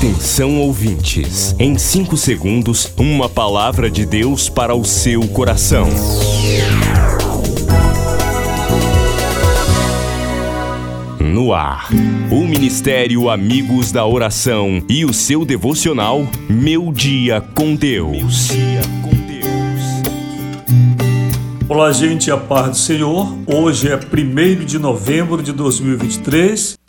Atenção ouvintes, em 5 segundos, uma palavra de Deus para o seu coração. No ar, o Ministério Amigos da Oração e o seu devocional Meu Dia com Deus. Olá, gente, a paz do Senhor. Hoje é 1 de novembro de 2023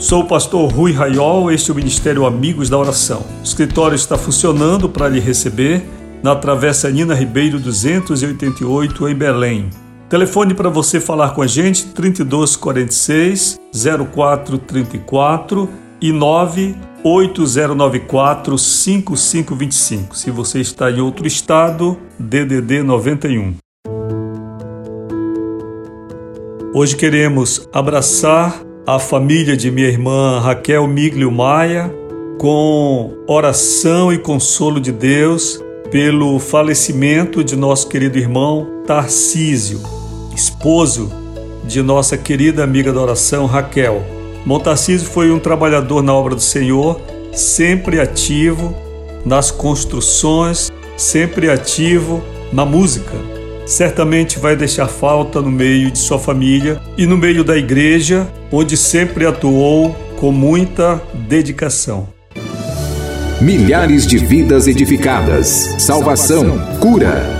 Sou o pastor Rui Raiol, este é o Ministério Amigos da Oração. O escritório está funcionando para lhe receber na Travessa Nina Ribeiro 288 em Belém. Telefone para você falar com a gente 3246 0434 e 98094 5525. Se você está em outro estado, DDD 91. Hoje queremos abraçar a família de minha irmã Raquel Miglio Maia, com oração e consolo de Deus pelo falecimento de nosso querido irmão Tarcísio, esposo de nossa querida amiga da oração Raquel. Montarcísio foi um trabalhador na obra do Senhor, sempre ativo nas construções, sempre ativo na música. Certamente vai deixar falta no meio de sua família e no meio da igreja onde sempre atuou com muita dedicação. Milhares de vidas edificadas, salvação, cura.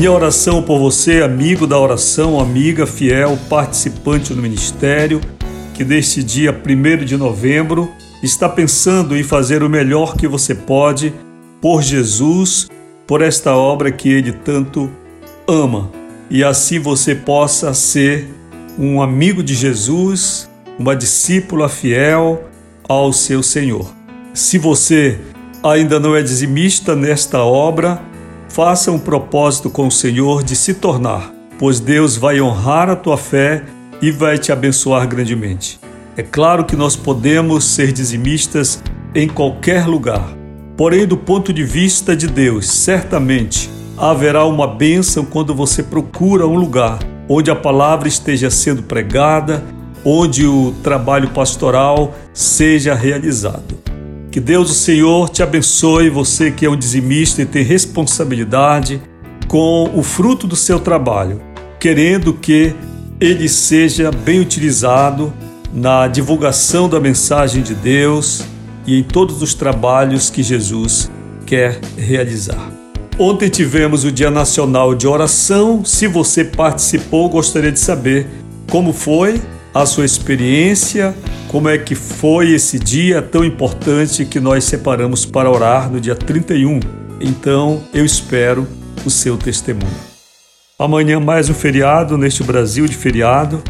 Minha oração por você, amigo da oração, amiga fiel, participante do ministério, que neste dia 1 de novembro está pensando em fazer o melhor que você pode por Jesus, por esta obra que ele tanto ama. E assim você possa ser um amigo de Jesus, uma discípula fiel ao seu Senhor. Se você ainda não é dizimista nesta obra, faça um propósito com o Senhor de se tornar, pois Deus vai honrar a tua fé e vai te abençoar grandemente. É claro que nós podemos ser dizimistas em qualquer lugar, porém, do ponto de vista de Deus, certamente haverá uma bênção quando você procura um lugar onde a palavra esteja sendo pregada, onde o trabalho pastoral seja realizado. Que Deus, o Senhor, te abençoe, você que é um dizimista e tem responsabilidade com o fruto do seu trabalho, querendo que ele seja bem utilizado na divulgação da mensagem de Deus e em todos os trabalhos que Jesus quer realizar. Ontem tivemos o Dia Nacional de Oração. Se você participou, gostaria de saber como foi a sua experiência, como é que foi esse dia tão importante que nós separamos para orar no dia 31. Então, eu espero o seu testemunho. Amanhã mais um feriado neste Brasil de feriado,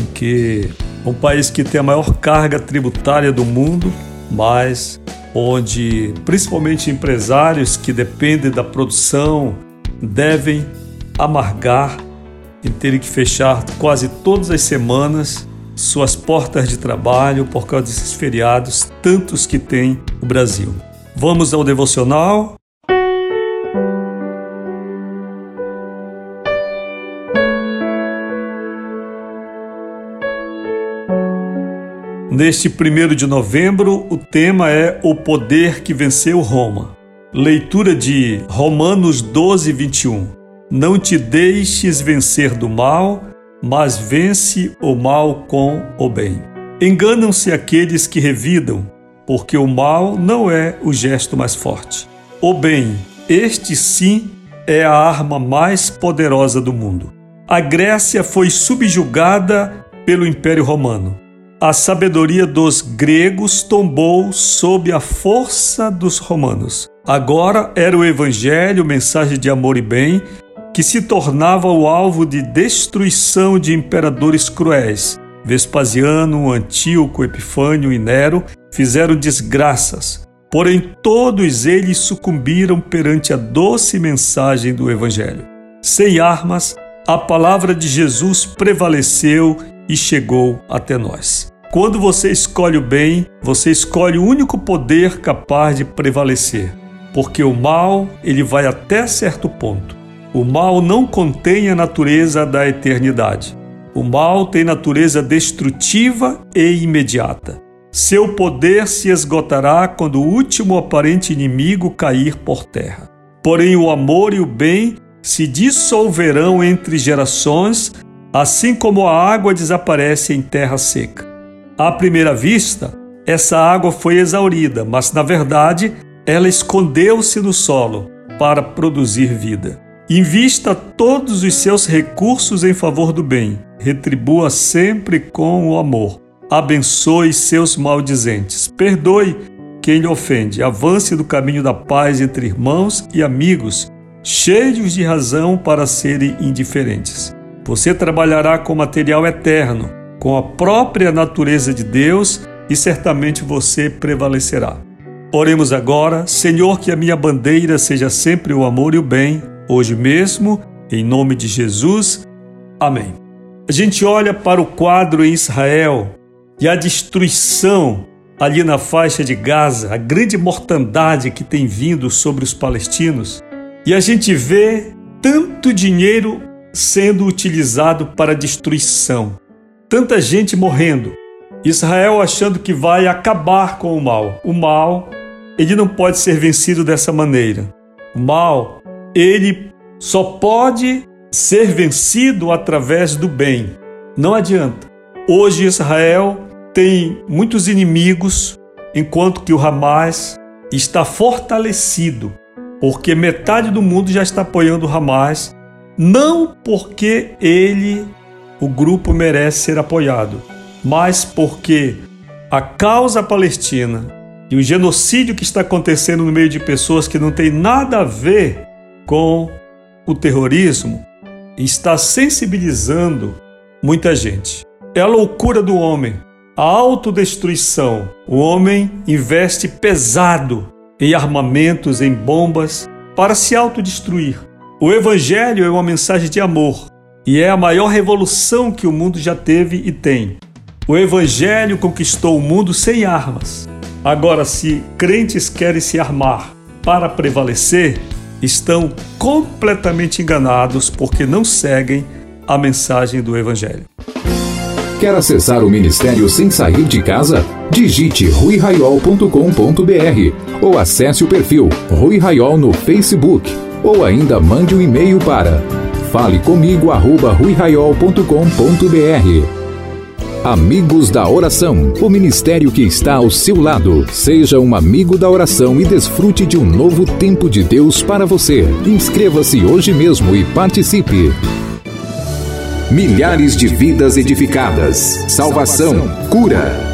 em que um país que tem a maior carga tributária do mundo, mas onde principalmente empresários que dependem da produção devem amargar em terem que fechar quase todas as semanas suas portas de trabalho por causa desses feriados, tantos que tem o Brasil. Vamos ao devocional. Neste primeiro de novembro, o tema é O Poder que Venceu Roma. Leitura de Romanos 12, 21. Não te deixes vencer do mal, mas vence o mal com o bem. Enganam-se aqueles que revidam, porque o mal não é o gesto mais forte. O bem, este sim é a arma mais poderosa do mundo. A Grécia foi subjugada pelo Império Romano. A sabedoria dos gregos tombou sob a força dos romanos. Agora era o Evangelho, mensagem de amor e bem, que se tornava o alvo de destruição de imperadores cruéis. Vespasiano, Antíoco, Epifânio e Nero fizeram desgraças, porém todos eles sucumbiram perante a doce mensagem do Evangelho. Sem armas, a palavra de Jesus prevaleceu e chegou até nós. Quando você escolhe o bem, você escolhe o único poder capaz de prevalecer, porque o mal, ele vai até certo ponto. O mal não contém a natureza da eternidade. O mal tem natureza destrutiva e imediata. Seu poder se esgotará quando o último aparente inimigo cair por terra. Porém, o amor e o bem se dissolverão entre gerações, assim como a água desaparece em terra seca. À primeira vista, essa água foi exaurida, mas na verdade ela escondeu-se no solo para produzir vida. Invista todos os seus recursos em favor do bem. Retribua sempre com o amor. Abençoe seus maldizentes. Perdoe quem lhe ofende. Avance do caminho da paz entre irmãos e amigos, cheios de razão para serem indiferentes. Você trabalhará com material eterno, com a própria natureza de Deus e certamente você prevalecerá. Oremos agora, Senhor, que a minha bandeira seja sempre o amor e o bem hoje mesmo, em nome de Jesus. Amém. A gente olha para o quadro em Israel e a destruição ali na faixa de Gaza, a grande mortandade que tem vindo sobre os palestinos, e a gente vê tanto dinheiro sendo utilizado para destruição, tanta gente morrendo. Israel achando que vai acabar com o mal. O mal, ele não pode ser vencido dessa maneira. O mal ele só pode ser vencido através do bem. Não adianta. Hoje Israel tem muitos inimigos, enquanto que o Hamas está fortalecido, porque metade do mundo já está apoiando o Hamas, não porque ele, o grupo, merece ser apoiado, mas porque a causa palestina e o genocídio que está acontecendo no meio de pessoas que não tem nada a ver com o terrorismo está sensibilizando muita gente. É a loucura do homem, a autodestruição. O homem investe pesado em armamentos, em bombas, para se autodestruir. O Evangelho é uma mensagem de amor e é a maior revolução que o mundo já teve e tem. O Evangelho conquistou o mundo sem armas. Agora, se crentes querem se armar para prevalecer, estão completamente enganados porque não seguem a mensagem do Evangelho. Quer acessar o ministério sem sair de casa? Digite ruiraiol.com.br ou acesse o perfil Rui Raiol no Facebook ou ainda mande um e-mail para falecomigo@ruiraiol.com.br. Amigos da Oração, o ministério que está ao seu lado. Seja um amigo da oração e desfrute de um novo tempo de Deus para você. Inscreva-se hoje mesmo e participe. Milhares de vidas edificadas, salvação, cura.